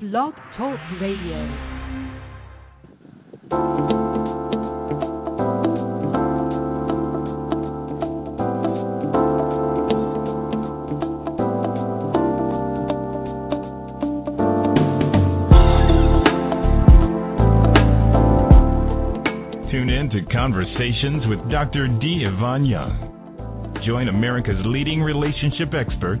Blog Talk Radio. Tune in to Conversations with Dr. D. Ivan Young. Join America's leading relationship expert,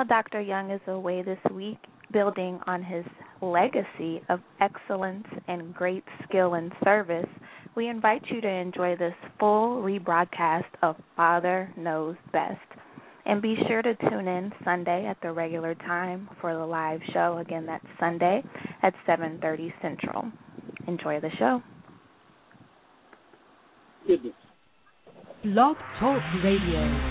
While Dr. Young is away this week, building on his legacy of excellence and great skill and service, we invite you to enjoy this full rebroadcast of Father Knows Best. And be sure to tune in Sunday at the regular time for the live show. Again, that's Sunday at 7:30 Central. Enjoy the show. Blog Talk Radio.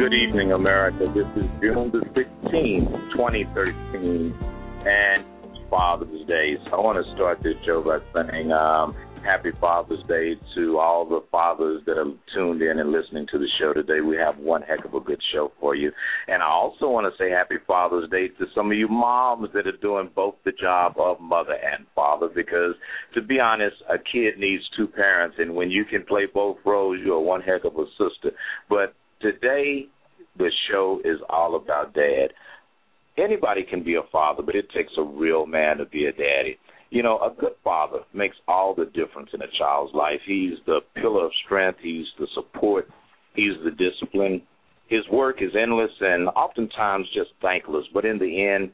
Good evening, America. This is June the 16th, 2013, and Father's Day. So I want to start this show by saying um, Happy Father's Day to all the fathers that are tuned in and listening to the show today. We have one heck of a good show for you. And I also want to say Happy Father's Day to some of you moms that are doing both the job of mother and father because, to be honest, a kid needs two parents, and when you can play both roles, you're one heck of a sister. But Today, the show is all about dad. Anybody can be a father, but it takes a real man to be a daddy. You know, a good father makes all the difference in a child's life. He's the pillar of strength, he's the support, he's the discipline. His work is endless and oftentimes just thankless, but in the end,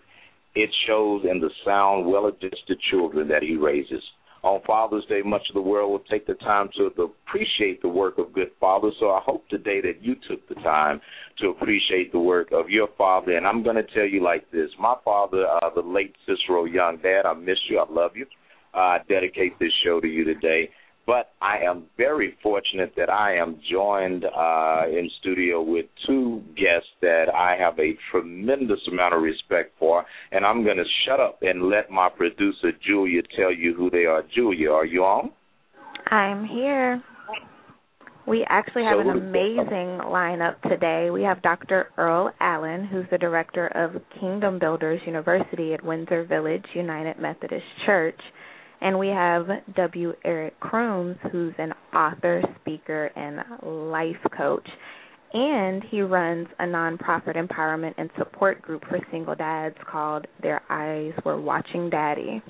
it shows in the sound, well adjusted children that he raises on Father's Day, much of the world will take the time to, appreciate the work of good fathers. So I hope today that you took the time to appreciate the work of your father. And I'm going to tell you like this my father, uh, the late Cicero Young, Dad, I miss you. I love you. Uh, I dedicate this show to you today. But I am very fortunate that I am joined uh, in studio with two guests that I have a tremendous amount of respect for, and I'm going to shut up and let my producer Julia tell you who they are. Julia, are you on? I'm here. We actually have So an amazing lineup today. We have Dr. Earl Allen, who's the director of Kingdom Builders University at Windsor Village United Methodist Church. And we have W. Eric Crooms, who's an author, speaker, and life coach. And he runs a nonprofit empowerment and support group for single dads called Their Eyes Were Watching Daddy.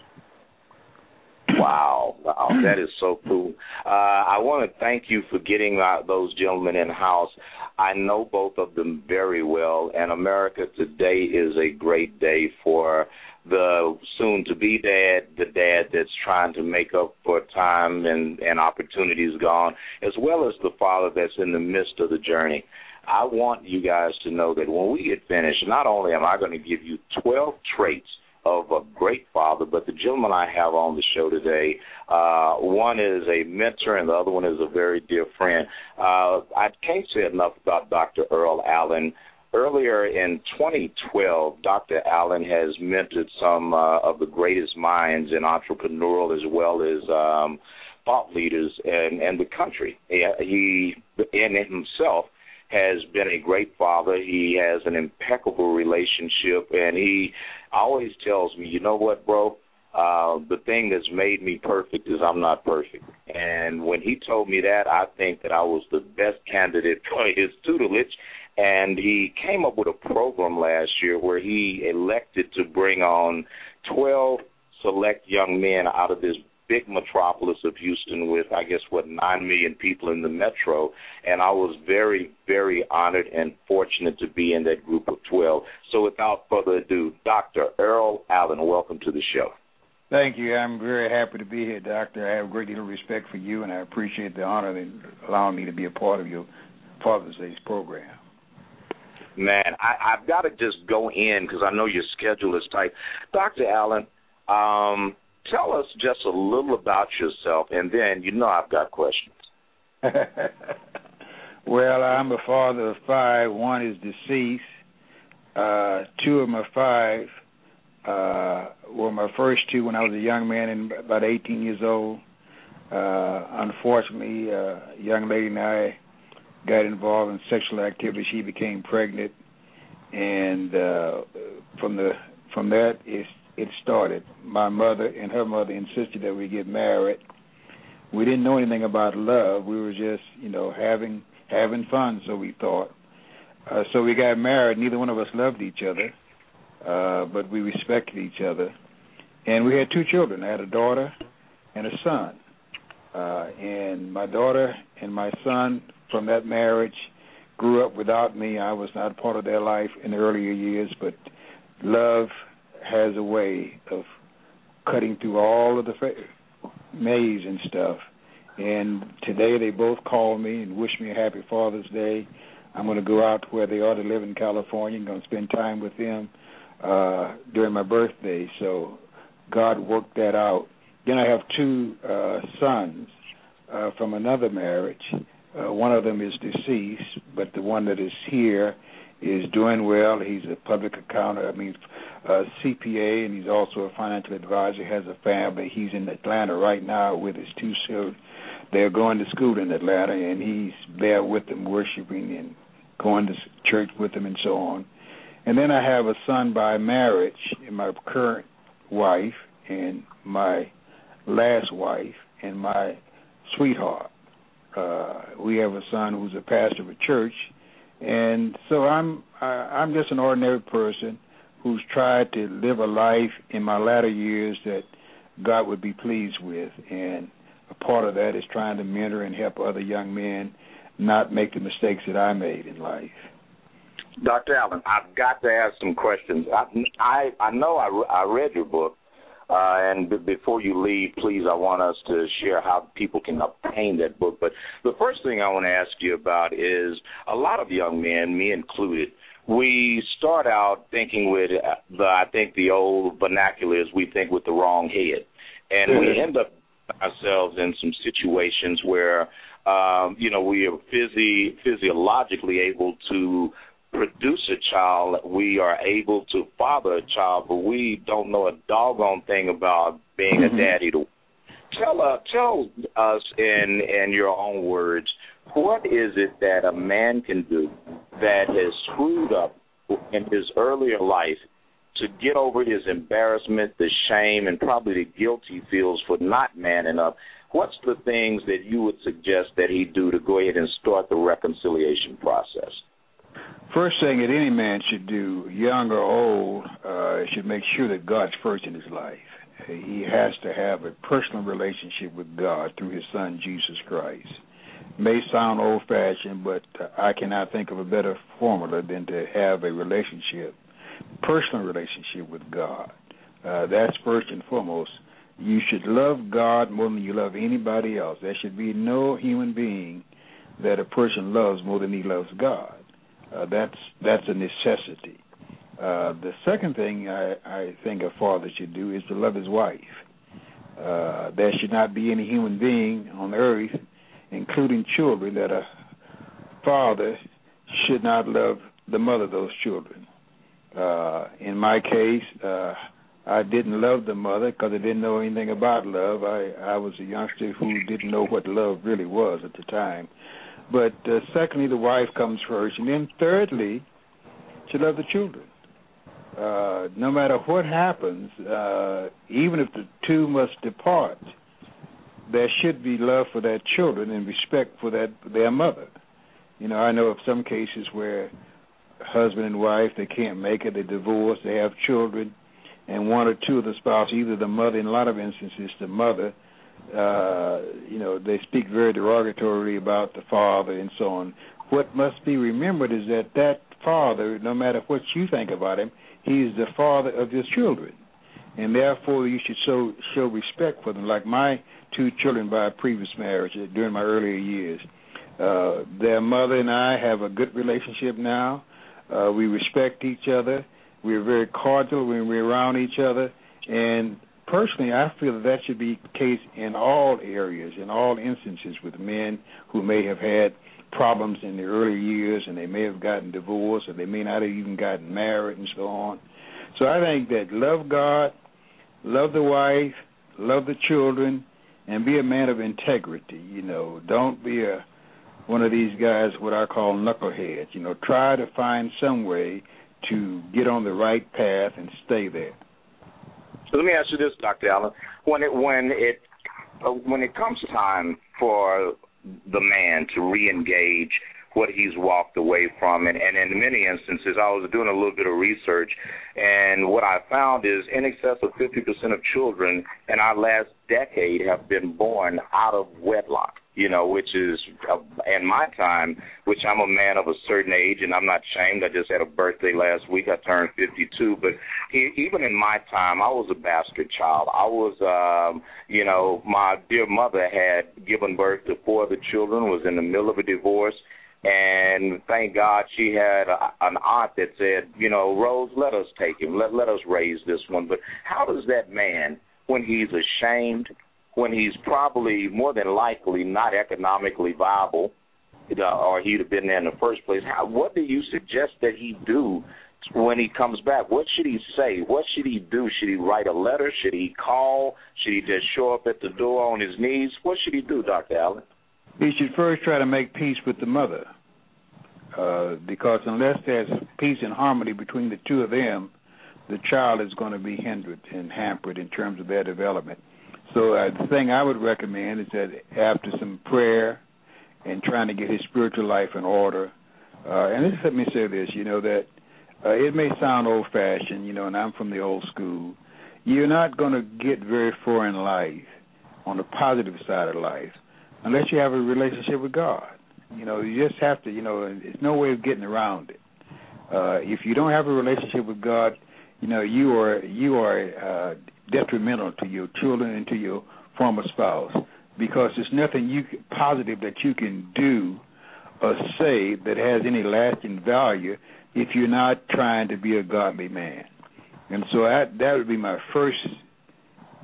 Wow, wow, that is so cool. Uh, I want to thank you for getting uh, those gentlemen in house. I know both of them very well, and America today is a great day for the soon to be dad, the dad that's trying to make up for time and, and opportunities gone, as well as the father that's in the midst of the journey. I want you guys to know that when we get finished, not only am I going to give you 12 traits of a great father, but the gentleman I have on the show today, uh, one is a mentor and the other one is a very dear friend. Uh, I can't say enough about Dr. Earl Allen. Earlier in 2012, Dr. Allen has mentored some uh, of the greatest minds in entrepreneurial as well as um, thought leaders in, in the country. He, in himself has been a great father. He has an impeccable relationship, and he always tells me, you know what, bro? Uh, the thing that's made me perfect is I'm not perfect. And when he told me that, I think that I was the best candidate for his tutelage. And he came up with a program last year where he elected to bring on 12 select young men out of this big metropolis of Houston with, I guess, what, 9 million people in the metro. And I was very, very honored and fortunate to be in that group of 12. So without further ado, Dr. Earl Allen, welcome to the show. Thank you. I'm very happy to be here, Doctor. I have a great deal of respect for you, and I appreciate the honor in allowing me to be a part of your Father's Day program. Man, I, I've got to just go in because I know your schedule is tight. Dr. Allen, um, tell us just a little about yourself, and then you know I've got questions. well, I'm a father of five. One is deceased. Uh, two of my five uh, were my first two when I was a young man and about 18 years old. Uh, unfortunately, uh, a young lady and I got involved in sexual activity. She became pregnant, and uh, from the from that it it started. My mother and her mother insisted that we get married. We didn't know anything about love. We were just you know having having fun, so we thought. Uh, so we got married. Neither one of us loved each other uh, but we respected each other. And we had two children. I had a daughter and a son. Uh, and my daughter and my son from that marriage grew up without me. I was not part of their life in the earlier years, but love has a way of cutting through all of the fa- maze and stuff. And today they both called me and wish me a happy Father's Day. I'm going to go out where they are to live in California. I'm going to spend time with them uh, during my birthday. So God worked that out. Then I have two uh, sons uh, from another marriage. Uh, one of them is deceased, but the one that is here is doing well. He's a public accountant, I mean, uh, CPA, and he's also a financial advisor. Has a family. He's in Atlanta right now with his two children. They're going to school in Atlanta, and he's there with them, worshiping and going to church with them, and so on. And then I have a son by marriage, and my current wife, and my last wife, and my sweetheart. Uh, we have a son who's a pastor of a church, and so I'm I, I'm just an ordinary person who's tried to live a life in my latter years that God would be pleased with, and a part of that is trying to mentor and help other young men not make the mistakes that I made in life. Dr. Allen, I've got to ask some questions. I I, I know I, I read your book, uh, and b- before you leave, please, I want us to share how people can obtain that book. But the first thing I want to ask you about is a lot of young men, me included, we start out thinking with uh, the I think the old vernacular is we think with the wrong head, and mm-hmm. we end up ourselves in some situations where um, you know we are physi- physiologically able to produce a child, we are able to father a child, but we don't know a doggone thing about being mm-hmm. a daddy. To tell uh, tell us in in your own words, what is it that a man can do that has screwed up in his earlier life to get over his embarrassment, the shame, and probably the guilt he feels for not manning up? What's the things that you would suggest that he do to go ahead and start the reconciliation process? First thing that any man should do, young or old, uh, should make sure that God's first in his life. He has to have a personal relationship with God through his son Jesus Christ. May sound old fashioned, but I cannot think of a better formula than to have a relationship, personal relationship with God. Uh, that's first and foremost. You should love God more than you love anybody else. There should be no human being that a person loves more than he loves God. Uh, that's that's a necessity. Uh, the second thing I, I think a father should do is to love his wife. Uh, there should not be any human being on earth, including children, that a father should not love the mother of those children. Uh, in my case, uh, I didn't love the mother because I didn't know anything about love. I I was a youngster who didn't know what love really was at the time. But uh, secondly, the wife comes first, and then thirdly, to love the children. Uh, no matter what happens, uh, even if the two must depart, there should be love for their children and respect for that their mother. You know, I know of some cases where husband and wife they can't make it, they divorce, they have children, and one or two of the spouse, either the mother, in a lot of instances, the mother, uh, you know, they speak very derogatorily about the father and so on. What must be remembered is that that father, no matter what you think about him, he is the father of his children, and therefore you should show show respect for them. Like my two children by a previous marriage during my earlier years, uh, their mother and I have a good relationship now. Uh, we respect each other. We're very cordial when we're around each other, and personally, I feel that that should be the case in all areas, in all instances, with men who may have had problems in the early years and they may have gotten divorced or they may not have even gotten married and so on. So I think that love God, love the wife, love the children, and be a man of integrity. You know, don't be a one of these guys what I call knuckleheads. You know, try to find some way to get on the right path and stay there. So let me ask you this, Dr. Allen. When it when it uh, when it comes time for the man to re-engage what he's walked away from and, and in many instances I was doing a little bit of research and what I found is in excess of 50% of children in our last decade have been born out of wedlock you know, which is uh, in my time, which I'm a man of a certain age, and I'm not ashamed. I just had a birthday last week. I turned 52, but even in my time, I was a bastard child. I was, um, you know, my dear mother had given birth to four of the children, was in the middle of a divorce. And thank God she had a, an aunt that said, you know, Rose, let us take him, let let us raise this one. But how does that man, when he's ashamed, when he's probably more than likely not economically viable, uh, or he'd have been there in the first place. How, what do you suggest that he do when he comes back? What should he say? What should he do? Should he write a letter? Should he call? Should he just show up at the door on his knees? What should he do, Dr. Allen? He should first try to make peace with the mother. Uh, because unless there's peace and harmony between the two of them, the child is going to be hindered and hampered in terms of their development. So uh, the thing I would recommend is that after some prayer and trying to get his spiritual life in order, uh, and just let me say this, you know that uh, it may sound old-fashioned, you know, and I'm from the old school. You're not going to get very far in life on the positive side of life unless you have a relationship with God. You know, you just have to, you know, there's no way of getting around it. Uh, if you don't have a relationship with God, you know, you are you are uh, detrimental to your children and to your former spouse because there's nothing you positive that you can do or say that has any lasting value if you're not trying to be a godly man. And so that that would be my first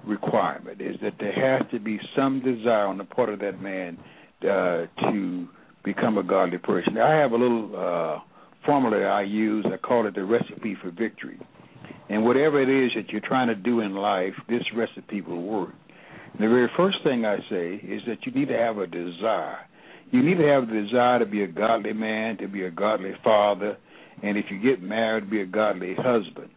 requirement is that there has to be some desire on the part of that man uh, to become a godly person. I have a little uh, formula I use. I call it the recipe for victory. And whatever it is that you're trying to do in life, this recipe will work. The very first thing I say is that you need to have a desire. You need to have the desire to be a godly man, to be a godly father, and if you get married, be a godly husband.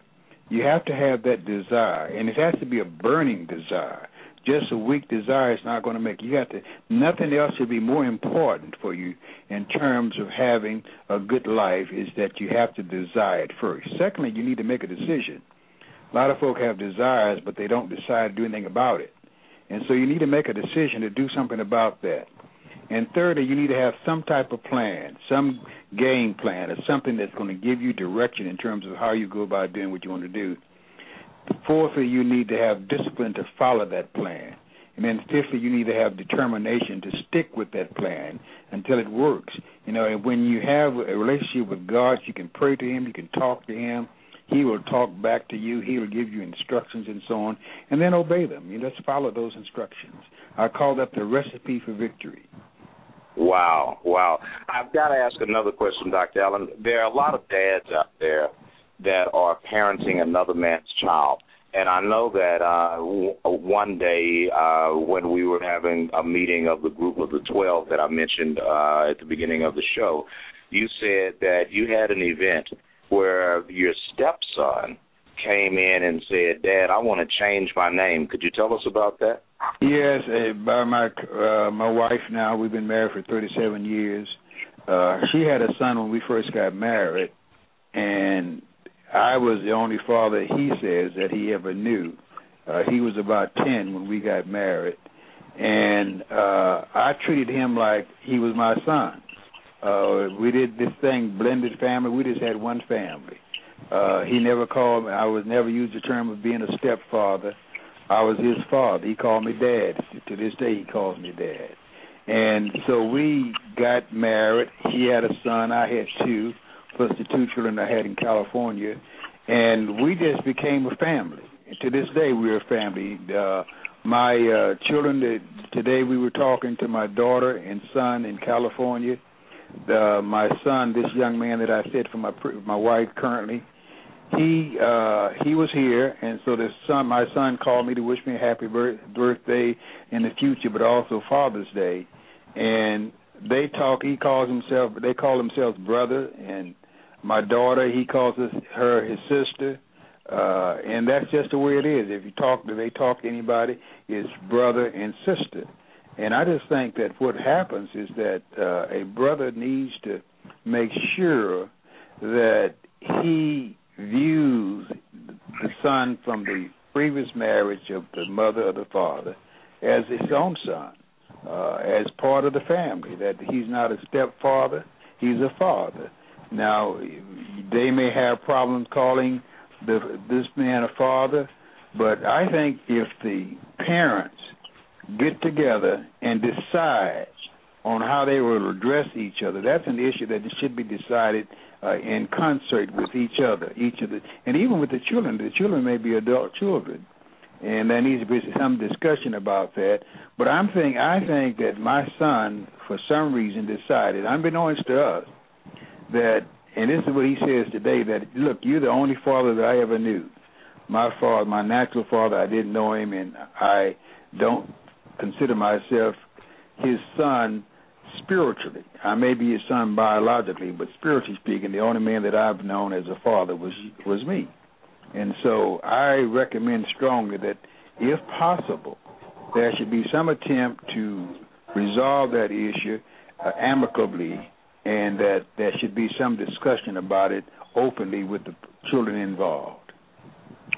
You have to have that desire, and it has to be a burning desire just a weak desire is not going to make you have to nothing else should be more important for you in terms of having a good life is that you have to desire it first. Secondly you need to make a decision. A lot of folk have desires but they don't decide to do anything about it. And so you need to make a decision to do something about that. And thirdly you need to have some type of plan some game plan or something that's going to give you direction in terms of how you go about doing what you want to do Fourthly, you need to have discipline to follow that plan. And then fifthly, you need to have determination to stick with that plan until it works. You know, and when you have a relationship with God, you can pray to Him, you can talk to Him. He will talk back to you. He will give you instructions and so on, and then obey them. You just follow those instructions. I call that the recipe for victory. Wow, wow. I've got to ask another question, Dr. Allen. There are a lot of dads out there that are parenting another man's child. And I know that uh, w- one day uh, when we were having a meeting of the group of the 12 that I mentioned uh, at the beginning of the show, you said that you had an event where your stepson came in and said, "Dad, I want to change my name." Could you tell us about that? Yes, uh, by my uh, my wife now. We've been married for 37 years. Uh, she had a son when we first got married, and I was the only father he says that he ever knew. Uh, he was about 10 when we got married, and uh, I treated him like he was my son. Uh, we did this thing, blended family. We just had one family. Uh, he never called me. I was never used the term of being a stepfather. I was his father. He called me dad. To this day, he calls me dad. And so we got married. He had a son. I had two, plus the two children I had in California, and we just became a family. And to this day, we're a family. Uh, my uh, children. Today, we were talking to my daughter and son in California uh, my son, this young man that I said for my my wife currently, he uh he was here and so the son my son called me to wish me a happy birth, birthday in the future but also father's day and they talk he calls himself they call themselves brother and my daughter he calls her his sister uh and that's just the way it is if you talk to they talk to anybody it's brother and sister and I just think that what happens is that uh, a brother needs to make sure that he views the son from the previous marriage of the mother or the father as his own son, uh, as part of the family. That he's not a stepfather; he's a father. Now, they may have problems calling the, this man a father, but I think if the parents get together and decide on how they will address each other. That's an issue that should be decided uh, in concert with each other, each of the, and even with the children. The children may be adult children, and there needs to be some discussion about that. But I'm think I think that my son, for some reason, decided, unbeknownst to us, that, and this is what he says today, that look, you're the only father that I ever knew. My father, my natural father, I didn't know him, and I don't consider myself his son spiritually. I may be his son biologically, but spiritually speaking, the only man that I've known as a father was was me. And so I recommend strongly that, if possible, there should be some attempt to resolve that issue uh, amicably, and that there should be some discussion about it openly with the children involved.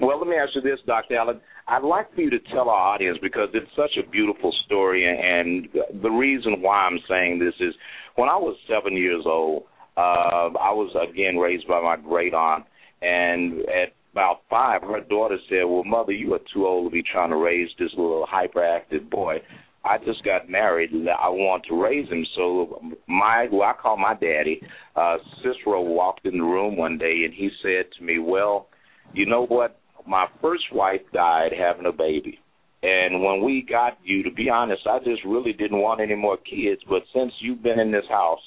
Well, let me ask you this, Dr. Allen. I'd like for you to tell our audience because it's such a beautiful story, and the reason why I'm saying this is when I was seven years old, uh, I was again raised by my great aunt, and at about five, her daughter said, "Well, mother, you are too old to be trying to raise this little hyperactive boy." I just got married. I want to raise him. So my, who I call my daddy, uh, Cicero walked in the room one day and he said to me, "Well, you know what? my first wife died having a baby. And when we got you, to be honest, I just really didn't want any more kids. But since you've been in this house,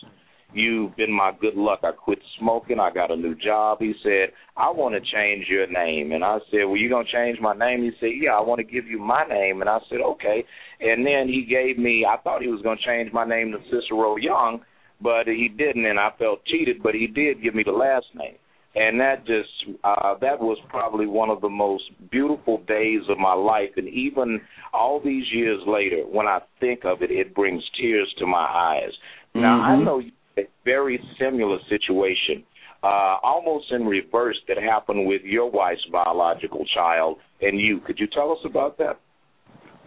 you've been my good luck. I quit smoking. I got a new job. He said, I want to change your name. And I said, Well, you going to change my name? He said, Yeah, I want to give you my name. And I said, Okay. And then he gave me, I thought he was going to change my name to Cicero Young, but he didn't. And I felt cheated, but he did give me the last name and that just uh that was probably one of the most beautiful days of my life and even all these years later when i think of it it brings tears to my eyes mm-hmm. now i mm-hmm. know a very similar situation uh almost in reverse that happened with your wife's biological child and you could you tell us about that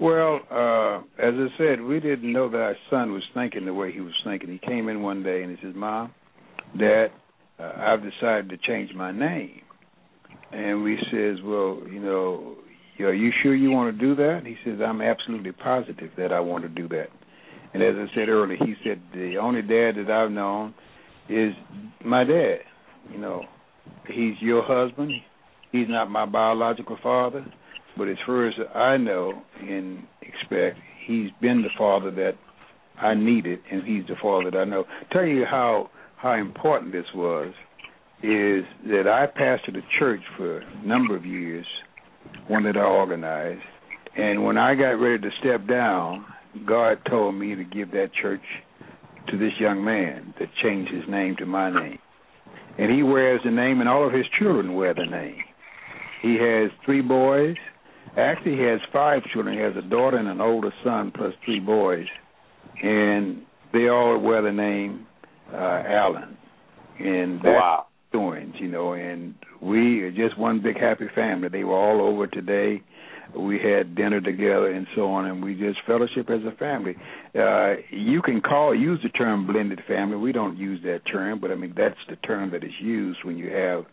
well, uh, as I said, we didn't know that our son was thinking the way he was thinking. He came in one day and he says, "Mom, Dad, uh, I've decided to change my name. And we says, well, you know, are you sure you want to do that? He says, I'm absolutely positive that I want to do that. And as I said earlier, he said the only dad that I've known is my dad. You know, he's your husband. He's not my biological father, but as far as I know and expect, he's been the father that I needed, and He's the Father that I know. Tell you how how important this was is that I pastored a church for a number of years, one that I organized, and when I got ready to step down, God told me to give that church to this young man that changed his name to my name. And he wears the name, and all of his children wear the name. He has three boys. Actually, he has five children. He has a daughter and an older son, plus three boys. And they all wear the name uh, Allen. And that's wow. doings, you know. And we are just one big happy family. They were all over today we had dinner together and so on, and we just fellowship as a family. Uh, you can call use the term blended family. We don't use that term, but I mean that's the term that is used when you have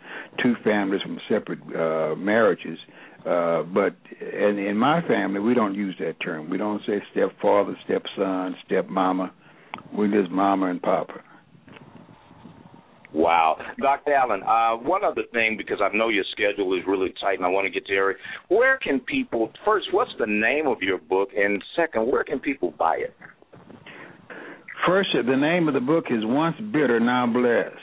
two families from separate uh, marriages. Uh, but in, in my family, we don't use that term. We don't say stepfather, stepson, stepmama. We just mama and papa. Wow. Dr. Allen, uh, one other thing, because I know your schedule is really tight and I want to get to Eric, where can people, first, what's the name of your book? And second, where can people buy it? First, the name of the book is Once Bitter, Now Blessed.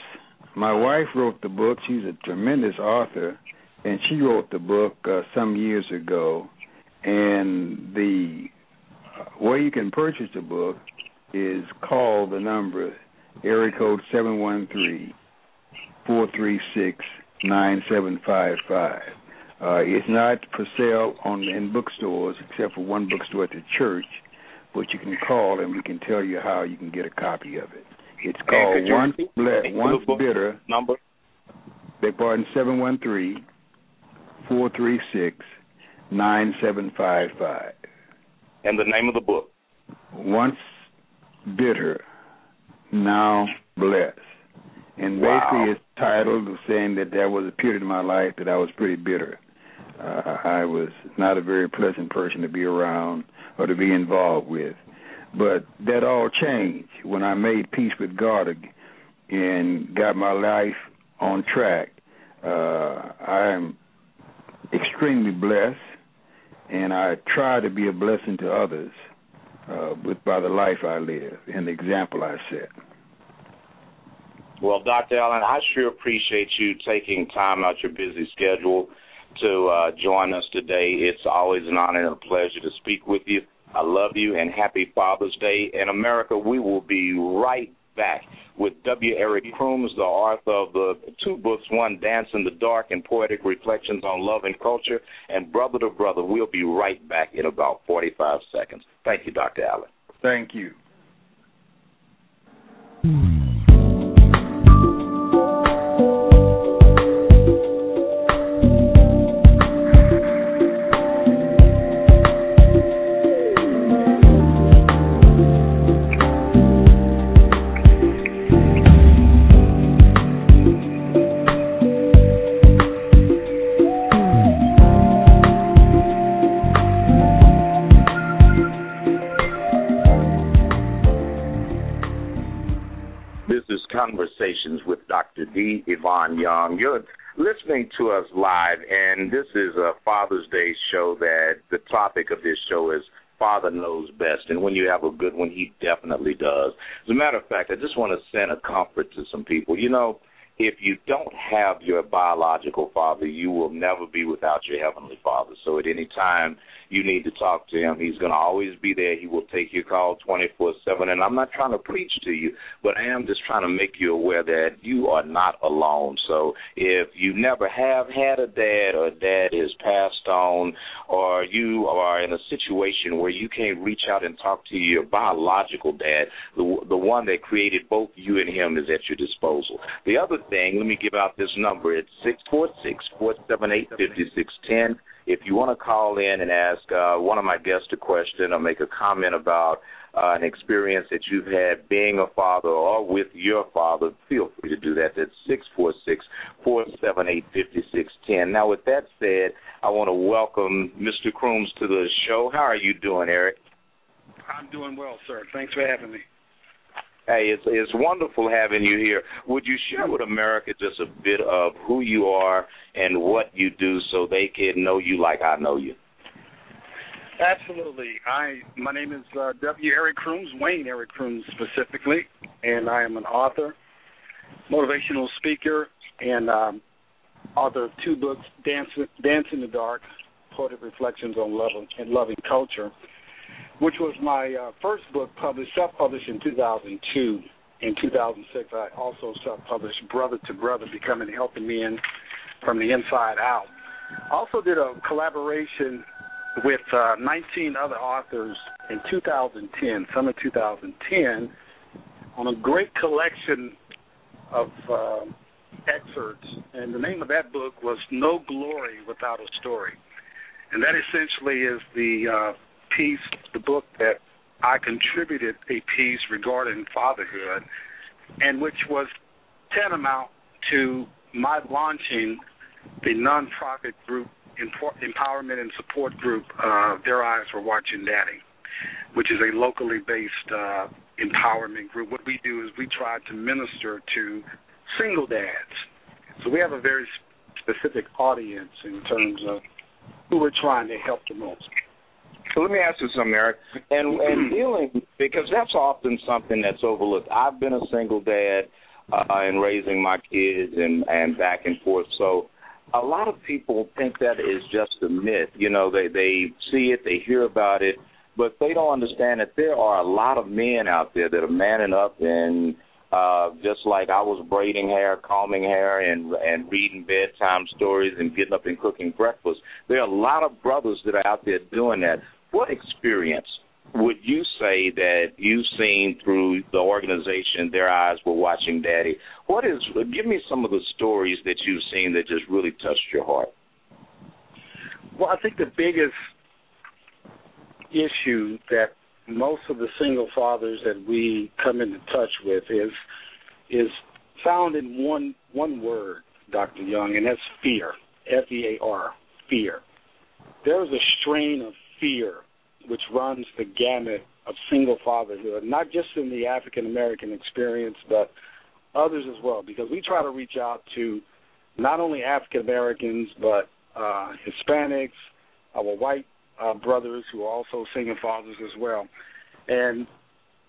My wife wrote the book. She's a tremendous author, and she wrote the book uh, some years ago. And the way you can purchase the book is call the number area code seven one three four three six nine seven five five. Uh, it's not for sale on in bookstores except for one bookstore at the church, but you can call and we can tell you how you can get a copy of it. It's called Once Ble- Once Bitter. Number. Beg pardon, seven one three four three six nine seven five five. And the name of the book. Once Bitter, Now Blessed. And Wow. basically, it's titled saying that there was a period in my life that I was pretty bitter. Uh, I was not a very pleasant person to be around or to be involved with. But that all changed when I made peace with God and got my life on track. Uh, I am extremely blessed, and I try to be a blessing to others uh, with by the life I live and the example I set. Well, Dr. Allen, I sure appreciate you taking time out your busy schedule to uh, join us today. It's always an honor and a pleasure to speak with you. I love you and happy Father's Day. In America, we will be right back with W. Eric Crooms, the author of the two books, one, Dance in the Dark and Poetic Reflections on Love and Culture, and Brother to Brother. We'll be right back in about 45 seconds. Thank you, Dr. Allen. Thank you. D. Ivan Young. You're listening to us live, and this is a Father's Day show that the topic of this show is Father Knows Best. And when you have a good one, he definitely does. As a matter of fact, I just want to send a comfort to some people. You know, if you don't have your biological father, you will never be without your heavenly father. So at any time you need to talk to him, he's going to always be there. He will take your call 24 7. And I'm not trying to preach to you, but I am just trying to make you aware that you are not alone. So if you never have had a dad or dad is passed on, or you are in a situation where you can't reach out and talk to your biological dad, the, the one that created both you and him is at your disposal. The other thing, let me give out this number. It's six four six four seven eight fifty six ten. If you want to call in and ask uh, one of my guests a question or make a comment about uh, an experience that you've had being a father or with your father, feel free to do that. That's six four six four seven eight fifty six ten. Now, with that said, I want to welcome Mr. Crooms to the show. How are you doing, Eric? I'm doing well, sir. Thanks for having me. Hey, it's it's wonderful having you here. Would you share with America just a bit of who you are and what you do, so they can know you like I know you? Absolutely. I my name is uh, W. Eric Crooms, Wayne Eric Crooms specifically, and I am an author, motivational speaker, and um, author of two books, Dance Dance in the Dark, Poetic Reflections on Love and Loving Culture, which was my uh, first book published, self-published in 2002. In 2006, I also self-published Brother to Brother, Becoming Healthy Men from the Inside Out. I Also did a collaboration with uh, 19 other authors in 2010, summer 2010, on a great collection of uh, excerpts. And the name of that book was No Glory Without a Story. And that essentially is the uh, piece, the book that I contributed a piece regarding fatherhood, and which was tantamount to my launching the nonprofit group empowerment and support group, uh, Their Eyes Were Watching Daddy, which is a locally based uh, empowerment group. What we do is we try to minister to single dads. So we have a very specific audience in terms of who we're trying to help the most. So let me ask you something, Eric, and and dealing because that's often something that's overlooked. I've been a single dad uh, and raising my kids and and back and forth. So a lot of people think that is just a myth. You know, they they see it, they hear about it, but they don't understand that there are a lot of men out there that are manning up and uh just like I was braiding hair, combing hair and and reading bedtime stories and getting up and cooking breakfast. There are a lot of brothers that are out there doing that. What experience would you say that you've seen through the organization their eyes were watching daddy? What is give me some of the stories that you've seen that just really touched your heart. Well i think the biggest issue that most of the single fathers that we come into touch with is is found in one one word dr young and that's fear. F e a r fear. There is a strain of fear which runs the gamut of single fatherhood, not just in the African American experience, but others as well, because we try to reach out to not only African Americans, but uh, Hispanics, our white uh, brothers who are also single fathers as well. And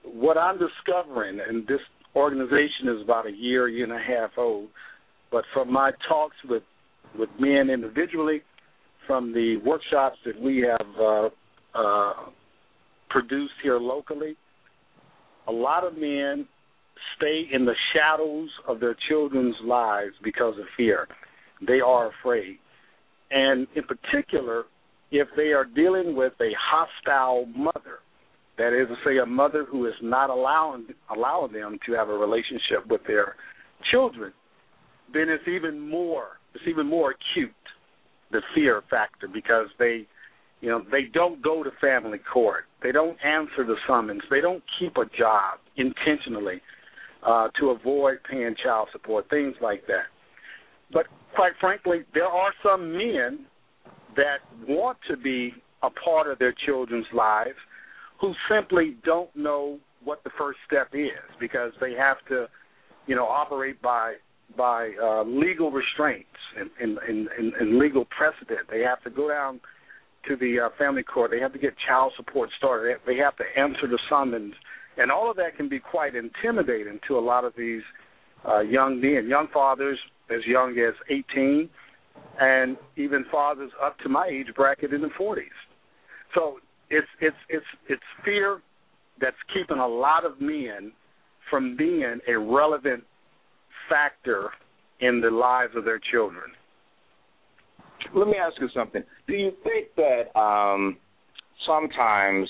what I'm discovering, and this organization is about a year, year and a half old, but from my talks with with men individually, from the workshops that we have uh, uh, produced here locally, a lot of men stay in the shadows of their children's lives because of fear. They are afraid. And in particular, if they are dealing with a hostile mother, that is to say, a mother who is not allowing allowing them to have a relationship with their children, then it's even more it's even more acute the fear factor because they you know, they don't go to family court. They don't answer the summons. They don't keep a job intentionally uh, to avoid paying child support, things like that. But quite frankly, there are some men that want to be a part of their children's lives who simply don't know what the first step is because they have to, you know, operate by by uh, legal restraints and, and, and, and legal precedent. They have to go down to the uh, family court. They have to get child support started. They have to answer the summons, and all of that can be quite intimidating to a lot of these uh, young men, young fathers as young as 18, and even fathers up to my age bracket in the 40s. So it's it's it's it's fear that's keeping a lot of men from being a relevant factor in the lives of their children let me ask you something. Do you think that um, sometimes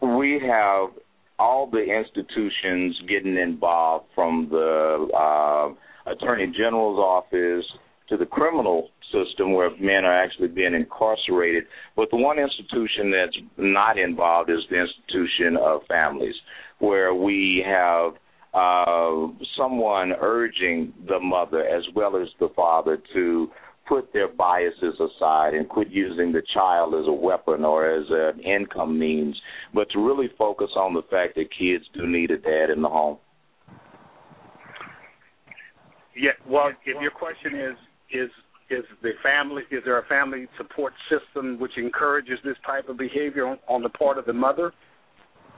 we have all the institutions getting involved from the uh, attorney general's office to the criminal system where men are actually being incarcerated. But the one institution that's not involved is the institution of families, where we have uh, someone urging the mother as well as the father to put their biases aside and quit using the child as a weapon or as an income means, but to really focus on the fact that kids do need a dad in the home? Yeah, well, if your question is is is the family is there a family support system which encourages this type of behavior on, on the part of the mother?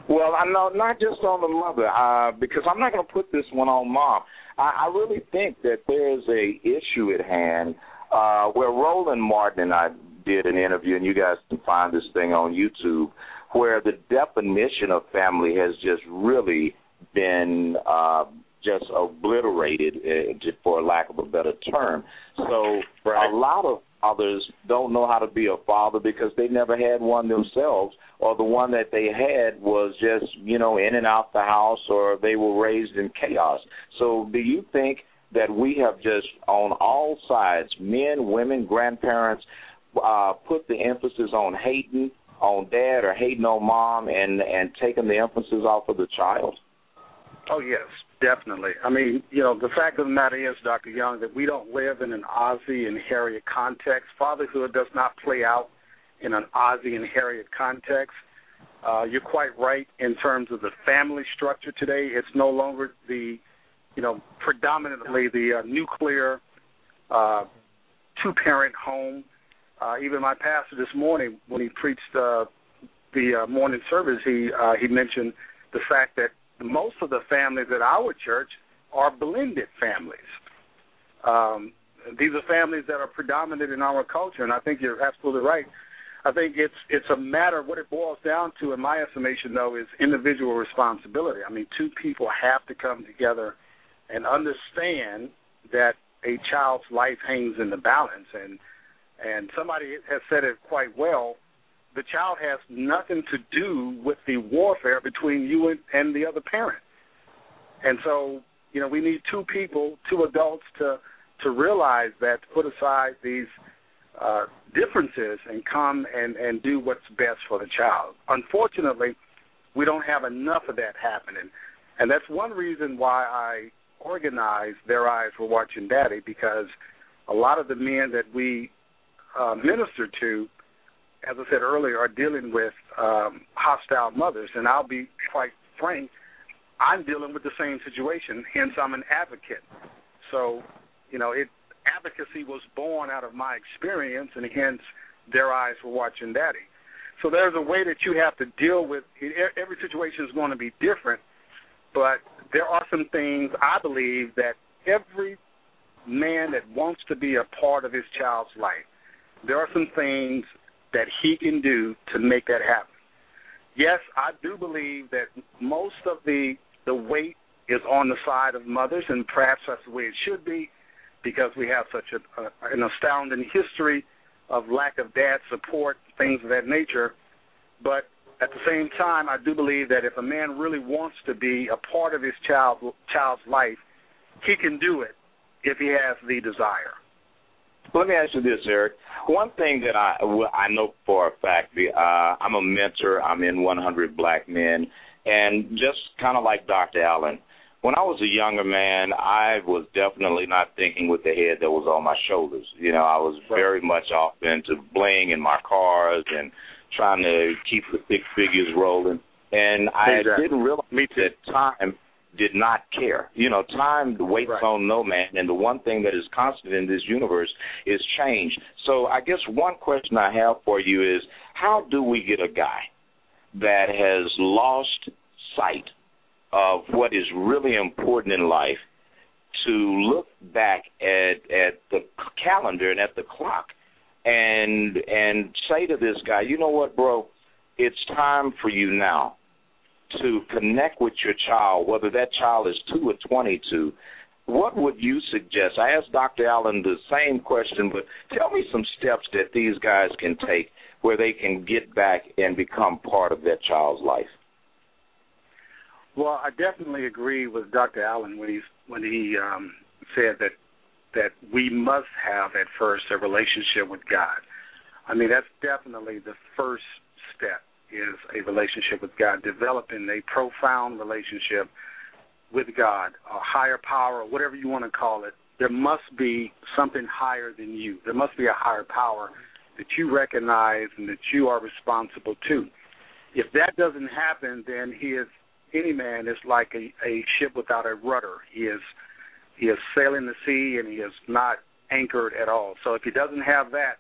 Well, I know not just on the mother, uh, because I'm not going to put this one on mom. I, I really think that there's a issue at hand uh, where Roland Martin and I did an interview, and you guys can find this thing on YouTube, where the definition of family has just really been uh, just obliterated, uh, for lack of a better term. So right. a lot of fathers don't know how to be a father because they never had one themselves, or the one that they had was just you know in and out the house, or they were raised in chaos. So do you think? That we have just on all sides, men, women, grandparents, uh, put the emphasis on hating on dad or hating on mom and and taking the emphasis off of the child? Oh yes, definitely. I mean, you know, the fact of the matter is, Dr. Young, that we don't live in an Ozzie and Harriet context. Fatherhood does not play out in an Ozzie and Harriet context. Uh, you're quite right in terms of the family structure today. It's no longer the, you know, predominantly the uh, nuclear uh, two-parent home. Uh, even my pastor this morning, when he preached uh, the uh, morning service, he uh, he mentioned the fact that most of the families at our church are blended families. Um, these are families that are predominant in our culture, and I think you're absolutely right. I think it's it's a matter what it boils down to, in my estimation, though, is individual responsibility. I mean, two people have to come together and understand that a child's life hangs in the balance, and and somebody has said it quite well the child has nothing to do with the warfare between you and, and the other parent. And so, you know, we need two people, two adults to to realize that to put aside these uh, differences and come and and do what's best for the child. Unfortunately, we don't have enough of that happening, and that's one reason why I organized Their Eyes Were Watching Daddy because a lot of the men that we uh, minister to as I said earlier, are dealing with um, hostile mothers. And I'll be quite frank, I'm dealing with the same situation. Hence, I'm an advocate. So, you know, it advocacy was born out of my experience, and hence, their eyes were watching daddy. So there's a way that you have to deal with. Every situation is going to be different, but there are some things I believe that every man that wants to be a part of his child's life, there are some things that he can do to make that happen. Yes, I do believe that most of the the weight is on the side of mothers, and perhaps that's the way it should be, because we have such a, a, an astounding history of lack of dad support, things of that nature. But at the same time, I do believe that if a man really wants to be a part of his child child's life, he can do it if he has the desire. Let me ask you this, Eric. One thing that I I know for a fact, uh, I'm a mentor. I'm in 100 Black Men, and just kind of like Dr. Allen, when I was a younger man, I was definitely not thinking with the head that was on my shoulders. You know, I was very much off into bling in my cars and trying to keep the six figures rolling. And I exactly. didn't realize Me that time did not care. You know, time waits right. on no man, and the one thing that is constant in this universe is change. So I guess one question I have for you is, how do we get a guy that has lost sight of what is really important in life to look back at at the calendar and at the clock and and say to this guy, you know what, bro, it's time for you now to connect with your child, whether that child is two or 22, what would you suggest? I asked Dr. Allen the same question, but tell me some steps that these guys can take where they can get back and become part of their child's life. Well, I definitely agree with Dr. Allen when he when he um, said that that we must have at first a relationship with God. I mean, that's definitely the first step is a relationship with God, developing a profound relationship with God, a higher power, whatever you want to call it. There must be something higher than you. There must be a higher power that you recognize and that you are responsible to. If that doesn't happen, then he is any man is like a, a ship without a rudder. He is he is sailing the sea and he is not anchored at all. So if he doesn't have that,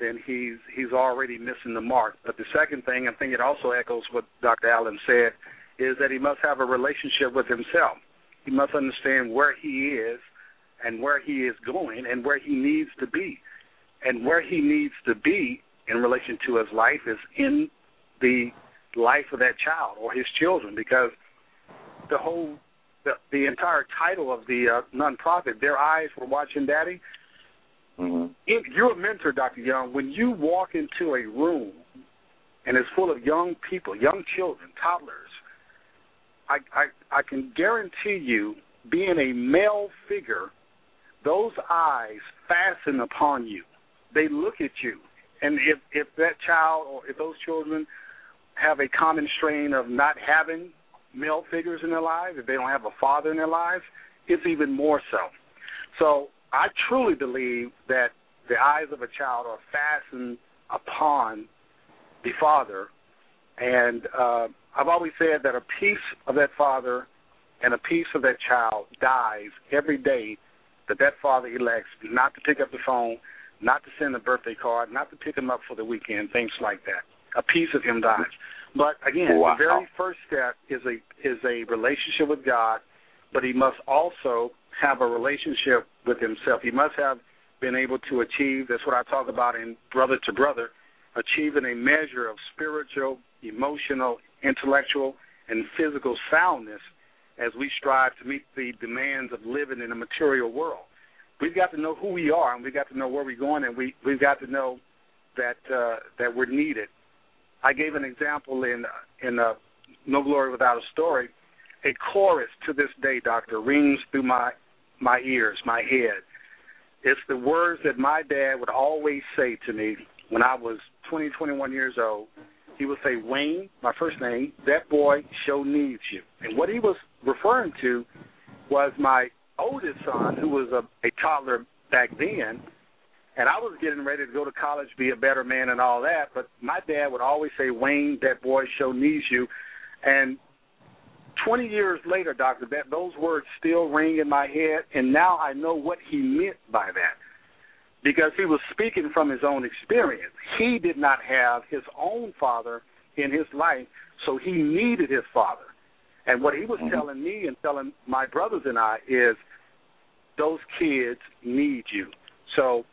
then he's he's already missing the mark. But the second thing, I think it also echoes what Dr. Allen said, is that he must have a relationship with himself. He must understand where he is and where he is going and where he needs to be. And where he needs to be in relation to his life is in the life of that child or his children because the whole the, the entire title of the uh, nonprofit, Their Eyes Were Watching Daddy. Mm-hmm. You're a mentor, Dr. Young, when you walk into a room and it's full of young people, young children, toddlers, I, I, I can guarantee you, being a male figure, those eyes fasten upon you. They look at you, and if if that child or if those children have a common strain of not having male figures in their lives, if they don't have a father in their lives, it's even more so. So I truly believe that the eyes of a child are fastened upon the father, and uh, I've always said that a piece of that father and a piece of that child dies every day that that father elects not to pick up the phone, not to send a birthday card, not to pick him up for the weekend, things like that. A piece of him dies. But again, wow. the very first step is a is a relationship with God, but he must also have a relationship with himself. He must have been able to achieve that's what I talk about in brother to brother, achieving a measure of spiritual, emotional, intellectual, and physical soundness as we strive to meet the demands of living in a material world. We've got to know who we are, and we've got to know where we're going, and we we've got to know that uh, that we're needed. I gave an example in in uh, No Glory Without a Story. A chorus to this day, Doctor, rings through my my ears, my head. It's the words that my dad would always say to me when I was 20, 21 years old he would say, Wayne, my first name, that boy show needs you. And what he was referring to was my oldest son, who was a, a toddler back then, and I was getting ready to go to college, be a better man, and all that. But my dad would always say, "Wayne, that boy show needs you," and 20 years later, doctor, that those words still ring in my head, and now I know what he meant by that because he was speaking from his own experience. He did not have his own father in his life, so he needed his father. And what he was mm-hmm. telling me and telling my brothers and I is those kids need you. So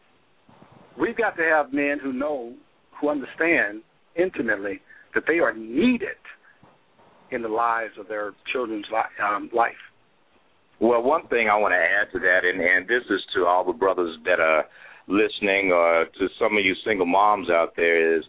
we've got to have men who know, who understand intimately that they are needed in the lives of their children's li- um, life. Well, one thing I want to add to that, and, and this is to all the brothers that are listening or to some of you single moms out there is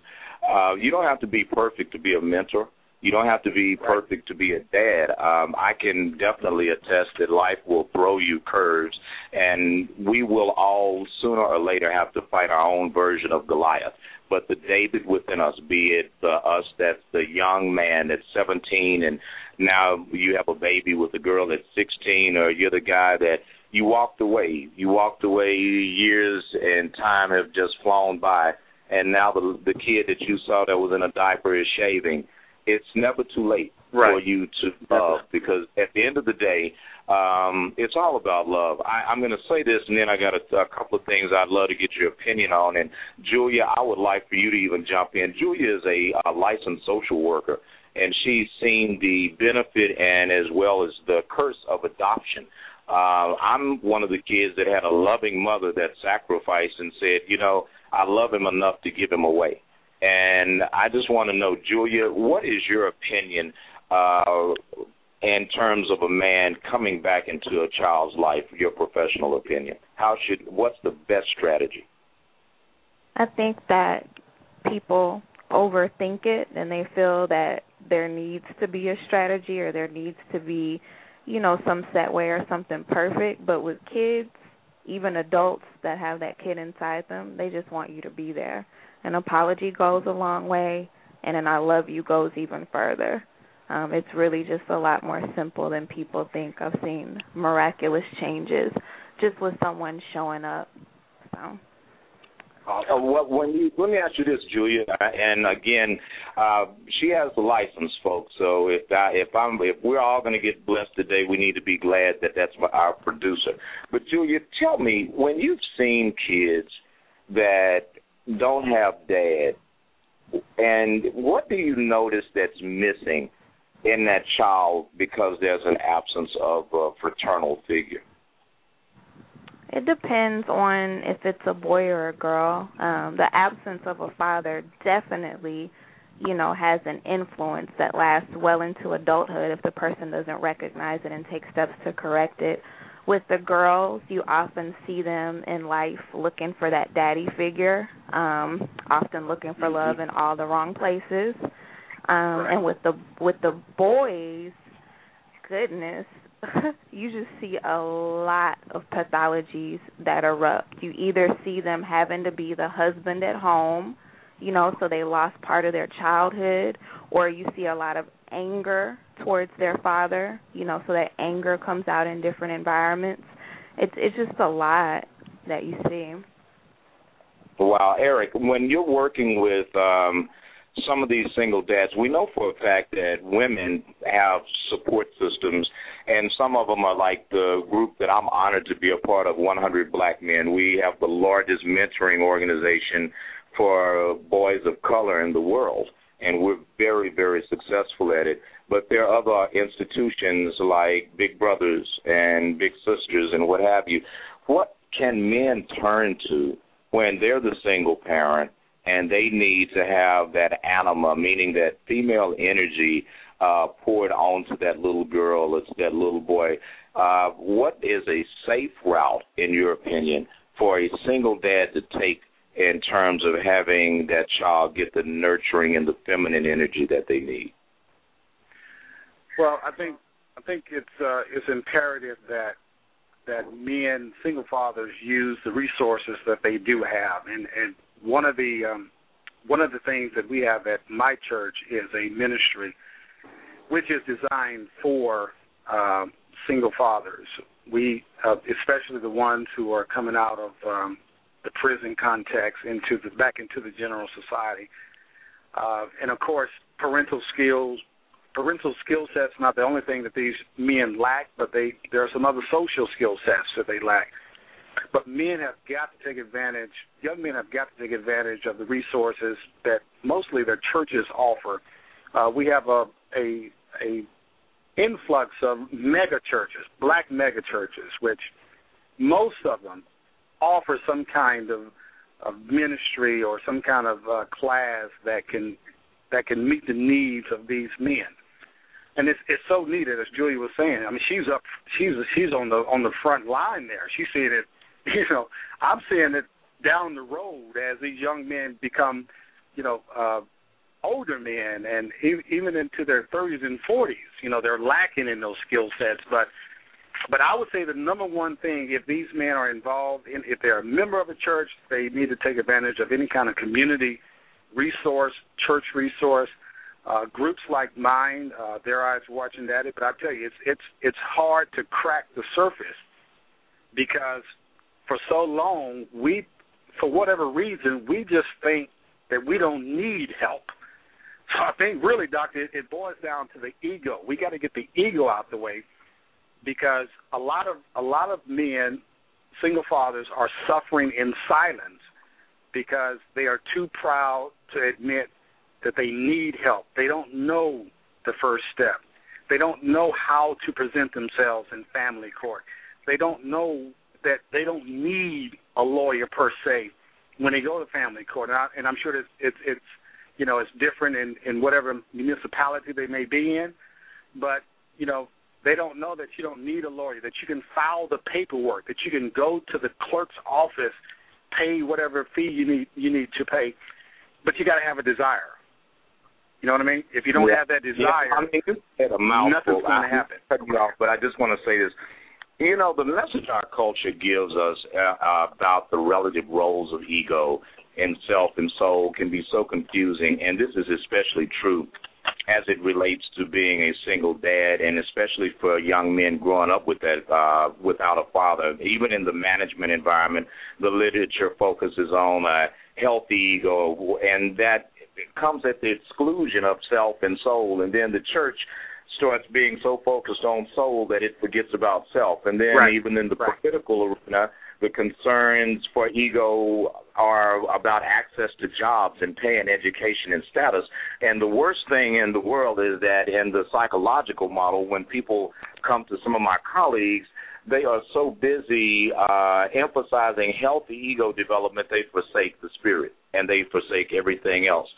uh, you don't have to be perfect to be a mentor. You don't have to be perfect to be a dad. Um, I can definitely attest that life will throw you curves, and we will all sooner or later have to fight our own version of Goliath. But the David within us, be it the, us that's the young man that's 17, and now you have a baby with a girl that's 16, or you're the guy that you walked away. You walked away. Years and time have just flown by, and now the the kid that you saw that was in a diaper is shaving. It's never too late right. for you to love because at the end of the day, um, it's all about love. I, I'm going to say this, and then I got a, a couple of things I'd love to get your opinion on. And Julia, I would like for you to even jump in. Julia is a, a licensed social worker, and she's seen the benefit and as well as the curse of adoption. Uh, I'm one of the kids that had a loving mother that sacrificed and said, you know, I love him enough to give him away. And I just want to know, Julia, what is your opinion uh, in terms of a man coming back into a child's life? Your professional opinion. How should? What's the best strategy? I think that people overthink it and they feel that there needs to be a strategy or there needs to be you know, some set way or something perfect, but with kids, even adults that have that kid inside them, they just want you to be there. An apology goes a long way, and an I love you goes even further. Um, it's really just a lot more simple than people think. I've seen miraculous changes just with someone showing up. So. Uh, when you let me ask you this, Julia, and again, uh, she has the license, folks. So if I, if I'm if we're all going to get blessed today, we need to be glad that that's our producer. But Julia, tell me when you've seen kids that don't have dad, and what do you notice that's missing in that child because there's an absence of a fraternal figure? It depends on if it's a boy or a girl. Um, the absence of a father definitely, you know, has an influence that lasts well into adulthood if the person doesn't recognize it and take steps to correct it. With the girls, you often see them in life looking for that daddy figure, um, often looking for love in all the wrong places. Um, and with the with the boys, goodness, you just see a lot of pathologies that erupt. You either see them having to be the husband at home, you know, so they lost part of their childhood, or you see a lot of anger towards their father, you know, so that anger comes out in different environments. It's it's just a lot that you see. Wow, Eric, when you're working with um some of these single dads, we know for a fact that women have support systems, and some of them are like the group that I'm honored to be a part of, 100 Black Men. We have the largest mentoring organization for boys of color in the world, and we're very, very successful at it. But there are other institutions like Big Brothers and Big Sisters and what have you. What can men turn to when they're the single parent and they need to have that anima, meaning that female energy uh, poured onto that little girl or that little boy. Uh, what is a safe route, in your opinion, for a single dad to take in terms of having that child get the nurturing and the feminine energy that they need? Well, I think I think it's uh, it's imperative that that men, single fathers, use the resources that they do have, and and one of the um, one of the things that we have at my church is a ministry which is designed for um, single fathers. We, uh, especially the ones who are coming out of um, the prison context into the back into the general society, uh, and of course, parental skills. Parental skill sets not the only thing that these men lack, but they there are some other social skill sets that they lack. But men have got to take advantage. Young men have got to take advantage of the resources that mostly their churches offer. Uh, we have a a a influx of mega churches, black mega churches, which most of them offer some kind of, of ministry or some kind of uh, class that can that can meet the needs of these men. And it's it's so needed, as Julia was saying. I mean, she's up, she's she's on the on the front line there. She's seeing it you know, I'm seeing it down the road as these young men become, you know, uh, older men and even into their 30s and 40s. You know, they're lacking in those skill sets. But but I would say the number one thing, if these men are involved in, if they're a member of a church, they need to take advantage of any kind of community resource, church resource. Uh, groups like mine, uh, their eyes watching that. But I tell you, it's it's it's hard to crack the surface because for so long, we, for whatever reason, we just think that we don't need help. So I think really, doctor, it, it boils down to the ego. We got to get the ego out the way because a lot of a lot of men, single fathers, are suffering in silence because they are too proud to admit that they need help. They don't know the first step. They don't know how to present themselves in family court. They don't know that they don't need a lawyer per se when they go to family court. And, I, and I'm sure it's, it's it's you know it's different in in whatever municipality they may be in, but you know they don't know that you don't need a lawyer, that you can file the paperwork, that you can go to the clerk's office, pay whatever fee you need you need to pay, but you got to have a desire. You know what I mean? If you don't yeah. have that desire, yeah, I mean, a mouthful. nothing's going to happen. Cut you off, but I just want to say this. You know, the message our culture gives us uh, about the relative roles of ego and self and soul can be so confusing, and this is especially true as it relates to being a single dad, and especially for young men growing up with that uh, without a father. Even in the management environment, the literature focuses on a healthy ego, and that comes at the exclusion of self and soul. And then the church starts being so focused on soul that it forgets about self. And then right. even in the right. political arena, the concerns for ego are about access to jobs and pay and education and status. And the worst thing in the world is that in the psychological model, when people come to some of my colleagues, they are so busy uh, emphasizing healthy ego development, they forsake the spirit and they forsake everything else.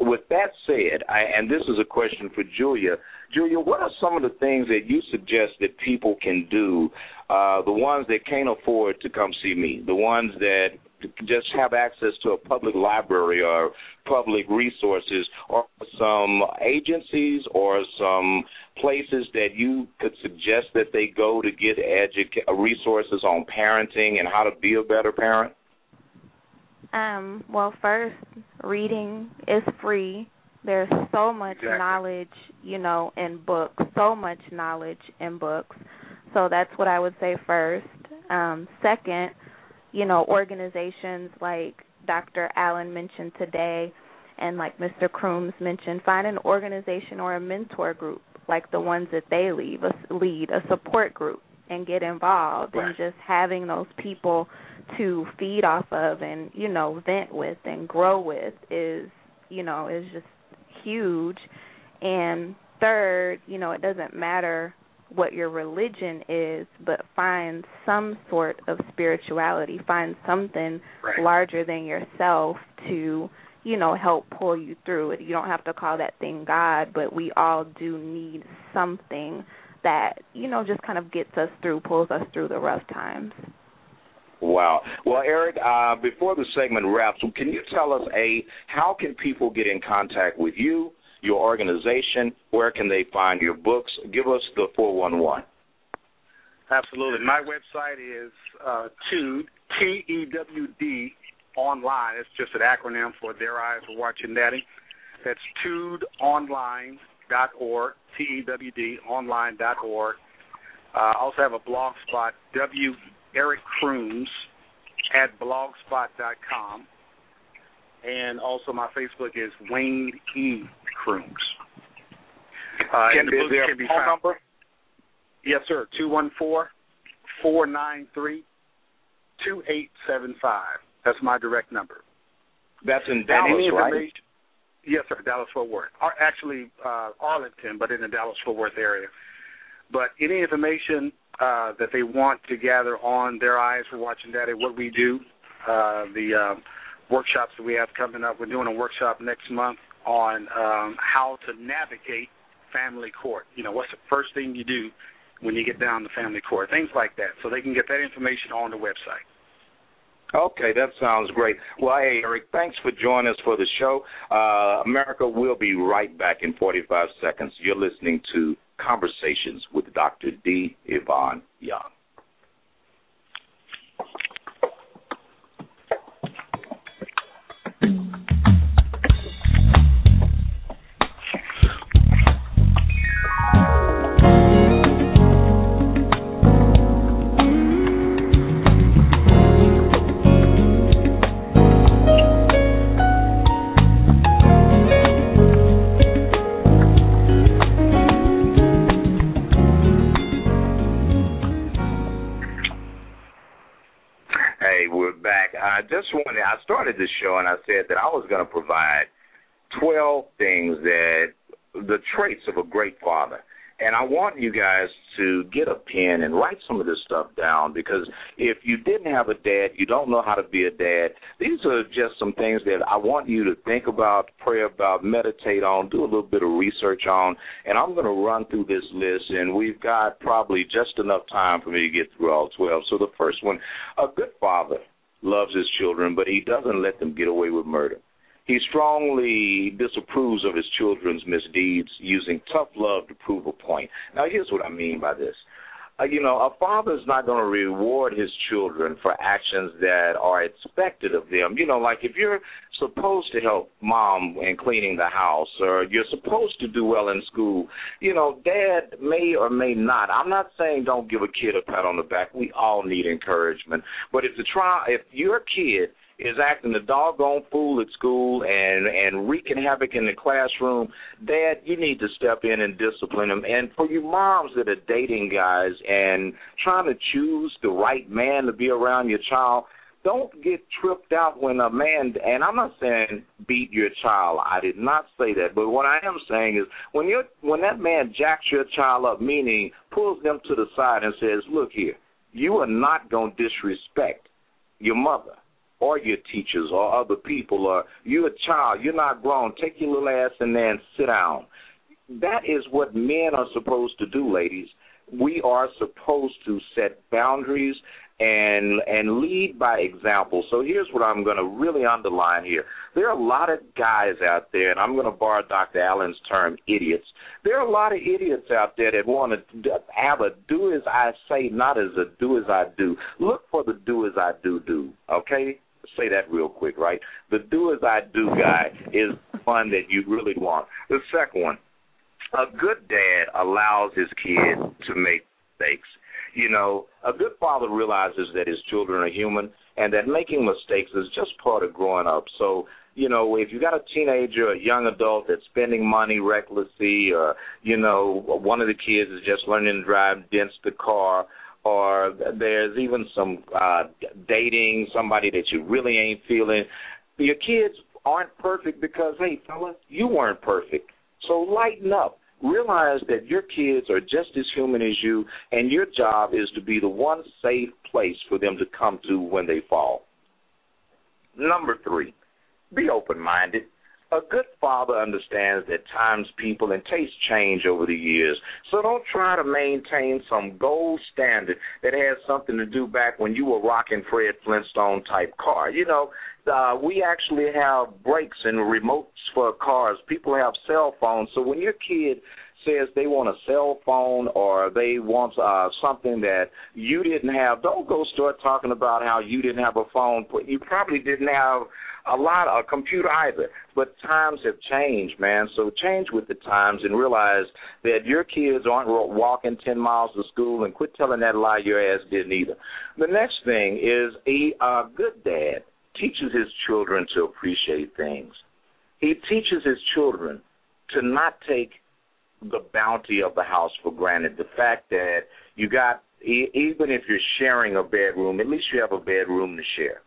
With that said, I, and this is a question for Julia. Julia, what are some of the things that you suggest that people can do? Uh, the ones that can't afford to come see me, the ones that just have access to a public library or public resources, or some agencies or some places that you could suggest that they go to get educa- resources on parenting and how to be a better parent? Um, well, first, reading is free. There's so much exactly. knowledge, you know, in books, so much knowledge in books. So that's what I would say first. Um, second, you know, organizations like Dr. Allen mentioned today and like Mr. Crooms mentioned, find an organization or a mentor group like the ones that they lead, a, lead a support group and get involved right. and just having those people to feed off of and you know vent with and grow with is you know is just huge and third you know it doesn't matter what your religion is but find some sort of spirituality find something right. larger than yourself to you know help pull you through it you don't have to call that thing god but we all do need something that you know just kind of gets us through pulls us through the rough times Wow. Well, Eric, uh, before the segment wraps, can you tell us a how can people get in contact with you, your organization? Where can they find your books? Give us the four one one. Absolutely. My website is uh, TEWD T E W D online. It's just an acronym for Their Eyes Were Watching Daddy. That's TEWDonline.org. T E W D online. online.org. Uh, I also have a blog spot, W Eric Crooms at blogspot.com. And also my Facebook is Wayne E. Crooms. Uh, can, and the book there can a be phone found. number? Yes, sir. 214 493 2875. That's my direct number. That's in Dallas, right? Yes, sir. Dallas Fort Worth. Or actually, uh, Arlington, but in the Dallas Fort Worth area. But any information uh, that they want to gather on their eyes for watching daddy, what we do, uh, the uh, workshops that we have coming up. We're doing a workshop next month on um, how to navigate family court. You know, what's the first thing you do when you get down to family court? Things like that. So they can get that information on the website. Okay, that sounds great. Well, hey, Eric, thanks for joining us for the show. Uh, America will be right back in 45 seconds. You're listening to Conversations with Dr. D. Ivan Young. Just wanted, I started this show and I said that I was going to provide 12 things that, the traits of a great father. And I want you guys to get a pen and write some of this stuff down because if you didn't have a dad, you don't know how to be a dad. These are just some things that I want you to think about, pray about, meditate on, do a little bit of research on. And I'm going to run through this list, and we've got probably just enough time for me to get through all 12. So the first one a good father loves his children, but he doesn't let them get away with murder. He strongly disapproves of his children's misdeeds, using tough love to prove a point. Now, here's what I mean by this. Uh, you know, a father's not going to reward his children for actions that are expected of them. You know, like if you're supposed to help mom in cleaning the house or you're supposed to do well in school, you know, dad may or may not. I'm not saying don't give a kid a pat on the back. We all need encouragement. But if the try if your kid is acting a doggone fool at school and and wreaking havoc in the classroom, Dad, you need to step in and discipline him. And for you moms that are dating guys and trying to choose the right man to be around your child, don't get tripped out when a man and I'm not saying beat your child. I did not say that. But what I am saying is when you when that man jacks your child up, meaning pulls them to the side and says, Look here, you are not gonna disrespect your mother or your teachers or other people or you're a child, you're not grown, take your little ass in there and sit down. That is what men are supposed to do, ladies. We are supposed to set boundaries and and lead by example. So here's what I'm going to really underline here. There are a lot of guys out there, and I'm going to borrow Dr. Allen's term, idiots. There are a lot of idiots out there that want to have a do as I say, not as a do as I do. Look for the do as I do do. Okay, say that real quick, right? The do as I do guy is one that you really want. The second one, a good dad allows his kid to make mistakes. You know, a good father realizes that his children are human and that making mistakes is just part of growing up. So, you know, if you got a teenager, a young adult that's spending money recklessly, or you know, one of the kids is just learning to drive, dents the car, or there's even some uh dating somebody that you really ain't feeling. Your kids aren't perfect because hey fella, you weren't perfect. So lighten up. Realize that your kids are just as human as you and your job is to be the one safe place for them to come to when they fall. Number 3. Be open-minded. A good father understands that times, people, and tastes change over the years. So don't try to maintain some gold standard that has something to do back when you were rocking Fred Flintstone type car. You know, uh, we actually have brakes and remotes for cars. People have cell phones. So when your kid says they want a cell phone or they want uh, something that you didn't have, don't go start talking about how you didn't have a phone. You probably didn't have a lot of computer either. But times have changed, man. So change with the times and realize that your kids aren't walking ten miles to school and quit telling that lie your ass didn't either. The next thing is a uh, good dad teaches his children to appreciate things. He teaches his children to not take the bounty of the house for granted. The fact that you got even if you're sharing a bedroom, at least you have a bedroom to share.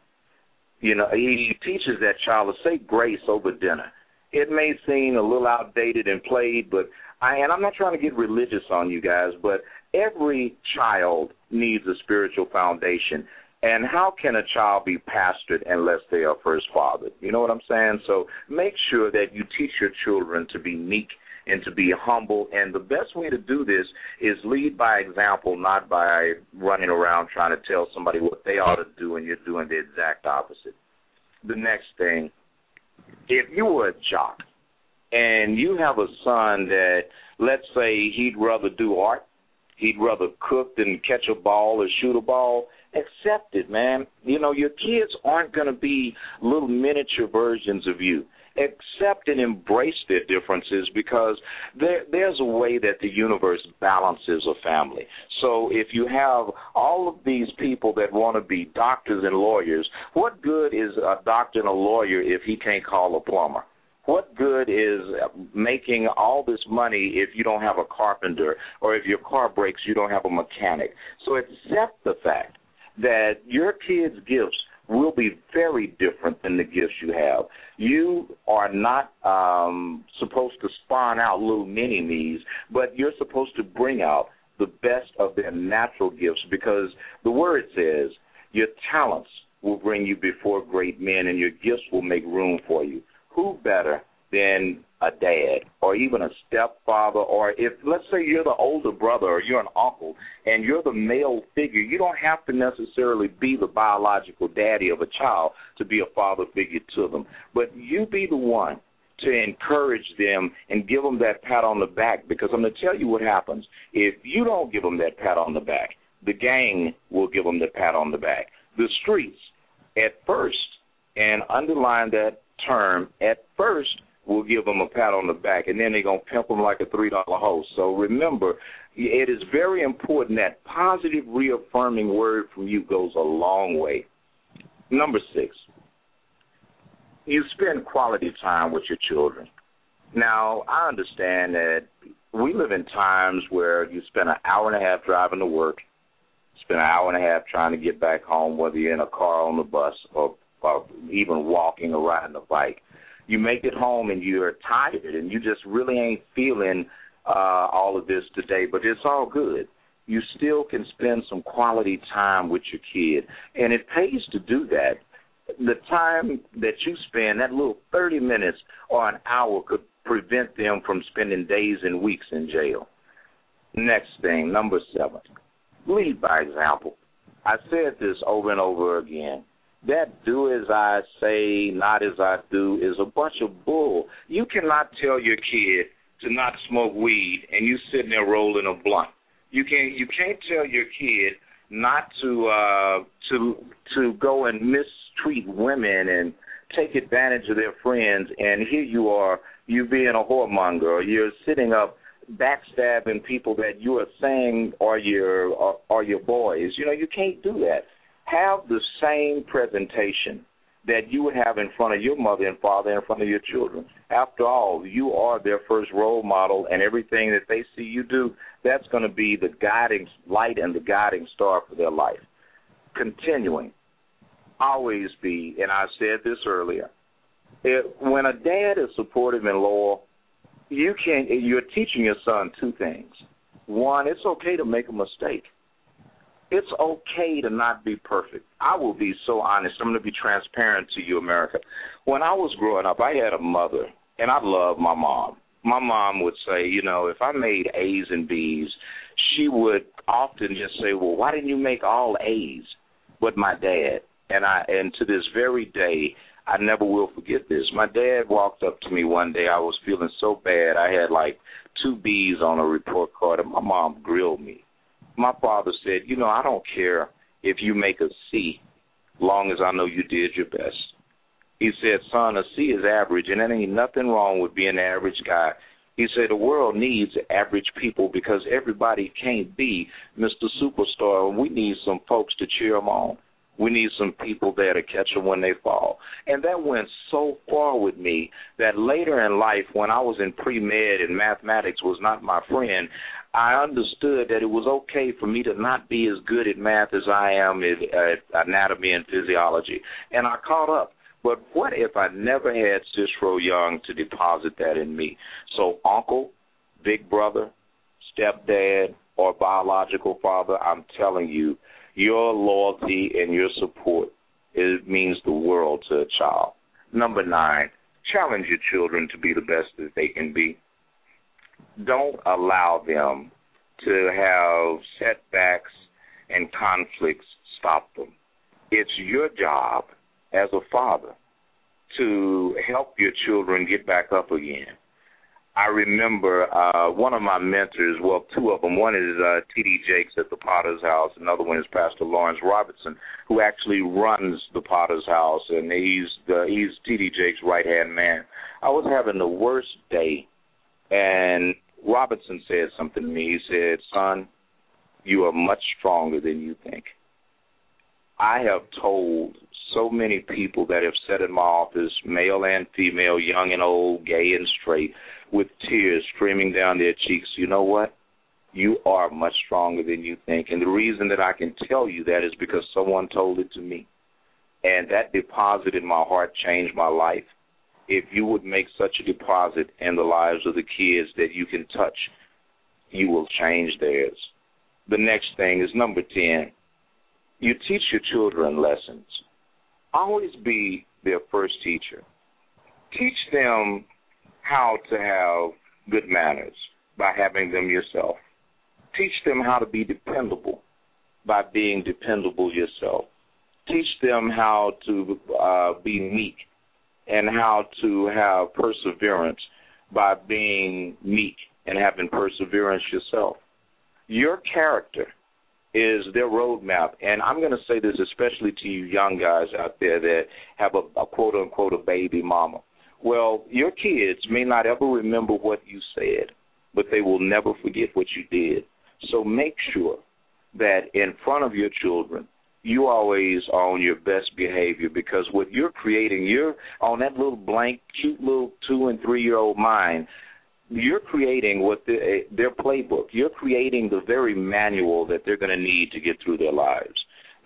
You know, he teaches that child to say grace over dinner. It may seem a little outdated and played, but I and I'm not trying to get religious on you guys, but every child needs a spiritual foundation. And how can a child be pastored unless they are first fathered? You know what I'm saying? So make sure that you teach your children to be meek and to be humble. And the best way to do this is lead by example, not by running around trying to tell somebody what they ought to do and you're doing the exact opposite. The next thing, if you were a jock and you have a son that, let's say, he'd rather do art, he'd rather cook than catch a ball or shoot a ball, accept it, man. You know, your kids aren't going to be little miniature versions of you accept and embrace their differences because there, there's a way that the universe balances a family. So if you have all of these people that want to be doctors and lawyers, what good is a doctor and a lawyer if he can't call a plumber? What good is making all this money if you don't have a carpenter or if your car breaks you don't have a mechanic? So accept the fact that your kids' gifts will be very different than the gifts you have. You are not um, supposed to spawn out little mini me's, but you're supposed to bring out the best of their natural gifts because the word says your talents will bring you before great men and your gifts will make room for you. Who better than a dad or even a stepfather or if let's say you're the older brother or you're an uncle and you're the male figure you don't have to necessarily be the biological daddy of a child to be a father figure to them but you be the one to encourage them and give them that pat on the back because I'm going to tell you what happens. If you don't give them that pat on the back, the gang will give them the pat on the back. The streets, at first, and underline that term, at first, will give them a pat on the back, and then they're to pimp them like a $3 host. So remember, it is very important that positive, reaffirming word from you goes a long way. Number six, you spend quality time with your children. Now, I understand that we live in times where you spend an hour and a half driving to work, spend an hour and a half trying to get back home, whether you're in a car on the bus or, or even walking or riding a bike. You make it home and you're tired and you just really ain't feeling uh, all of this today, but it's all good. You still can spend some quality time with your kid, and it pays to do that the time that you spend, that little 30 minutes or an hour, could prevent them from spending days and weeks in jail. Next thing, number seven, lead by example. I said this over and over again. That do as I say, not as I do is a bunch of bull. You cannot tell your kid to not smoke weed and you sitting there rolling a blunt. You can't, you can't tell your kid not to uh to to go and mistreat women and take advantage of their friends and here you are you being a whoremonger or you're sitting up backstabbing people that you are saying are your are, are your boys you know you can't do that have the same presentation that you would have in front of your mother and father in front of your children after all you are their first role model and everything that they see you do that's going to be the guiding light and the guiding star for their life continuing always be, and I said this earlier, it, when a dad is supportive and loyal, you can you're teaching your son two things. One, it's okay to make a mistake. It's okay to not be perfect. I will be so honest. I'm going to be transparent to you, America. When I was growing up, I had a mother, and I loved my mom. My mom would say, you know, if I made A's and B's, she would often just say, well, why didn't you make all A's? But my dad, and I and to this very day I never will forget this. My dad walked up to me one day. I was feeling so bad. I had like two B's on a report card, and my mom grilled me. My father said, "You know, I don't care if you make a C, long as I know you did your best." He said, "Son, a C is average, and there ain't nothing wrong with being an average guy." He said the world needs average people because everybody can't be Mr. Superstar, and we need some folks to cheer them on. We need some people there to catch them when they fall. And that went so far with me that later in life, when I was in pre med and mathematics was not my friend, I understood that it was okay for me to not be as good at math as I am at, anatomy and physiology. And I caught up. But what if I never had Cicero Young to deposit that in me? So, uncle, big brother, stepdad, or biological father, I'm telling you, your loyalty and your support it means the world to a child. Number nine, challenge your children to be the best that they can be. Don't allow them to have setbacks and conflicts stop them. It's your job as a father to help your children get back up again. I remember uh, one of my mentors, well, two of them. One is uh, T.D. Jakes at the Potter's House. Another one is Pastor Lawrence Robertson, who actually runs the Potter's House, and he's the, he's T.D. Jakes' right hand man. I was having the worst day, and Robertson said something to me. He said, "Son, you are much stronger than you think." I have told so many people that have sat in my office, male and female, young and old, gay and straight, with tears streaming down their cheeks, you know what? You are much stronger than you think. And the reason that I can tell you that is because someone told it to me. And that deposit in my heart changed my life. If you would make such a deposit in the lives of the kids that you can touch, you will change theirs. The next thing is number 10. You teach your children lessons. Always be their first teacher. Teach them how to have good manners by having them yourself. Teach them how to be dependable by being dependable yourself. Teach them how to uh, be meek and how to have perseverance by being meek and having perseverance yourself. Your character is their roadmap. And I'm going to say this especially to you young guys out there that have a, a quote unquote a baby mama. Well, your kids may not ever remember what you said, but they will never forget what you did. So make sure that in front of your children, you always are on your best behavior because what you're creating, you're on that little blank, cute little two and three year old mind. You're creating what the, eh, their playbook. You're creating the very manual that they're going to need to get through their lives.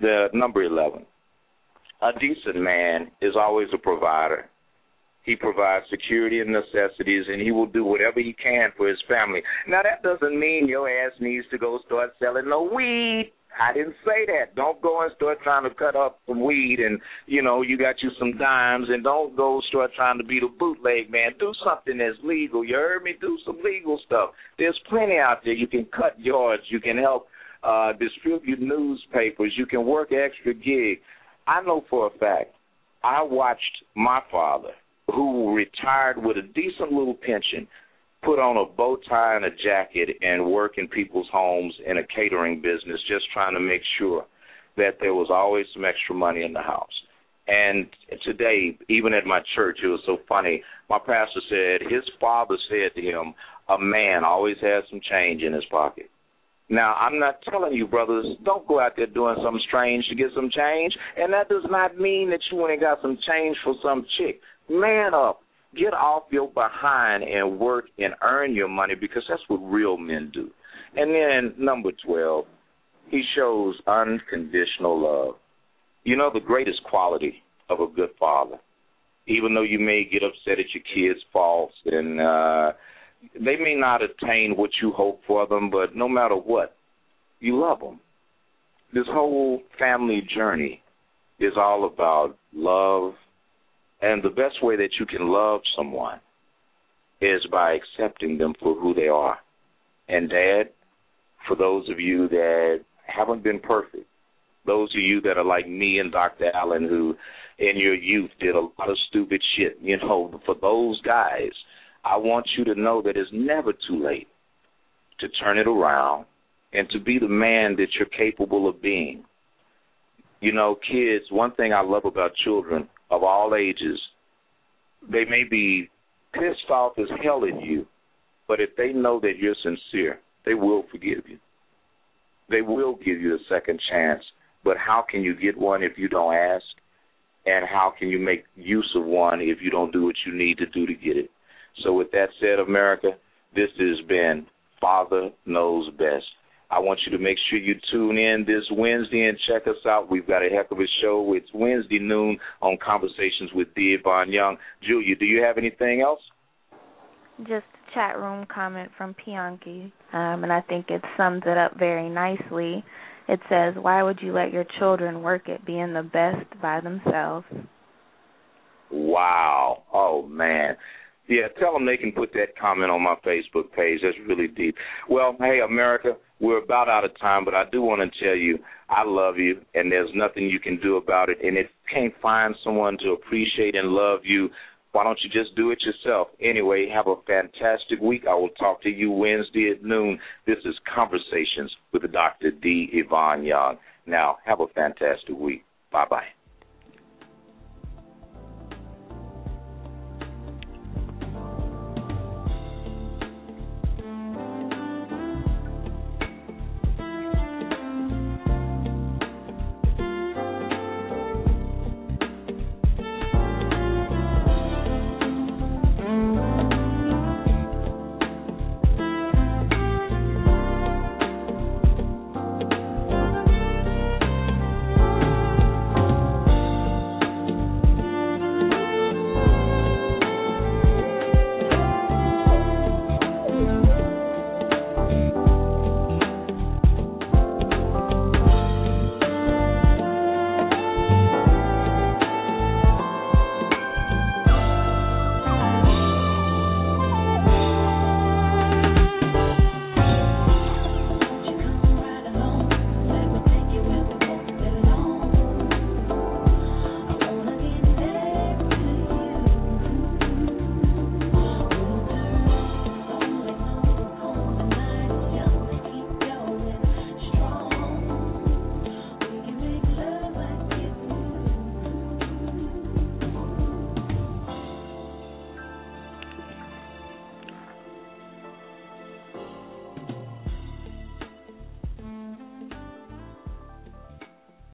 The number eleven, a decent man is always a provider. He provides security and necessities, and he will do whatever he can for his family. Now, that doesn't mean your ass needs to go start selling no weed. I didn't say that. Don't go and start trying to cut up some weed and, you know, you got you some dimes and don't go start trying to be the bootleg man. Do something that's legal. You heard me? Do some legal stuff. There's plenty out there. You can cut yards. You can help uh distribute newspapers. You can work extra gig. I know for a fact. I watched my father who retired with a decent little pension put on a bow tie and a jacket and work in people's homes in a catering business just trying to make sure that there was always some extra money in the house. And today, even at my church, it was so funny. My pastor said his father said to him, A man always has some change in his pocket. Now, I'm not telling you, brothers, don't go out there doing something strange to get some change. And that does not mean that you and got some change for some chick. Man up. Get off your behind and work and earn your money because that's what real men do. And then number 12, he shows unconditional love. You know the greatest quality of a good father. Even though you may get upset at your kids' faults and uh they may not attain what you hope for them, but no matter what, you love them. This whole family journey is all about love, and the best way that you can love someone is by accepting them for who they are. And, Dad, for those of you that haven't been perfect, those of you that are like me and Dr. Allen, who in your youth did a lot of stupid shit, you know, for those guys, I want you to know that it's never too late to turn it around and to be the man that you're capable of being. You know, kids, one thing I love about children of all ages, they may be pissed off as hell at you, but if they know that you're sincere, they will forgive you. They will give you a second chance. But how can you get one if you don't ask? And how can you make use of one if you don't do what you need to do to get it? So, with that said, America, this has been Father Knows Best. I want you to make sure you tune in this Wednesday and check us out. We've got a heck of a show. It's Wednesday noon on Conversations with D. Ivan Young. Julia, do you have anything else? Just a chat room comment from Pianki, um, and I think it sums it up very nicely. It says, Why would you let your children work at being the best by themselves? Wow. Oh, man. Yeah, tell them they can put that comment on my Facebook page. That's really deep. Well, hey, America, we're about out of time, but I do want to tell you I love you, and there's nothing you can do about it. And if you can't find someone to appreciate and love you, why don't you just do it yourself? Anyway, have a fantastic week. I will talk to you Wednesday at noon. This is Conversations with Dr. D. Ivan Young. Now, have a fantastic week. Bye bye.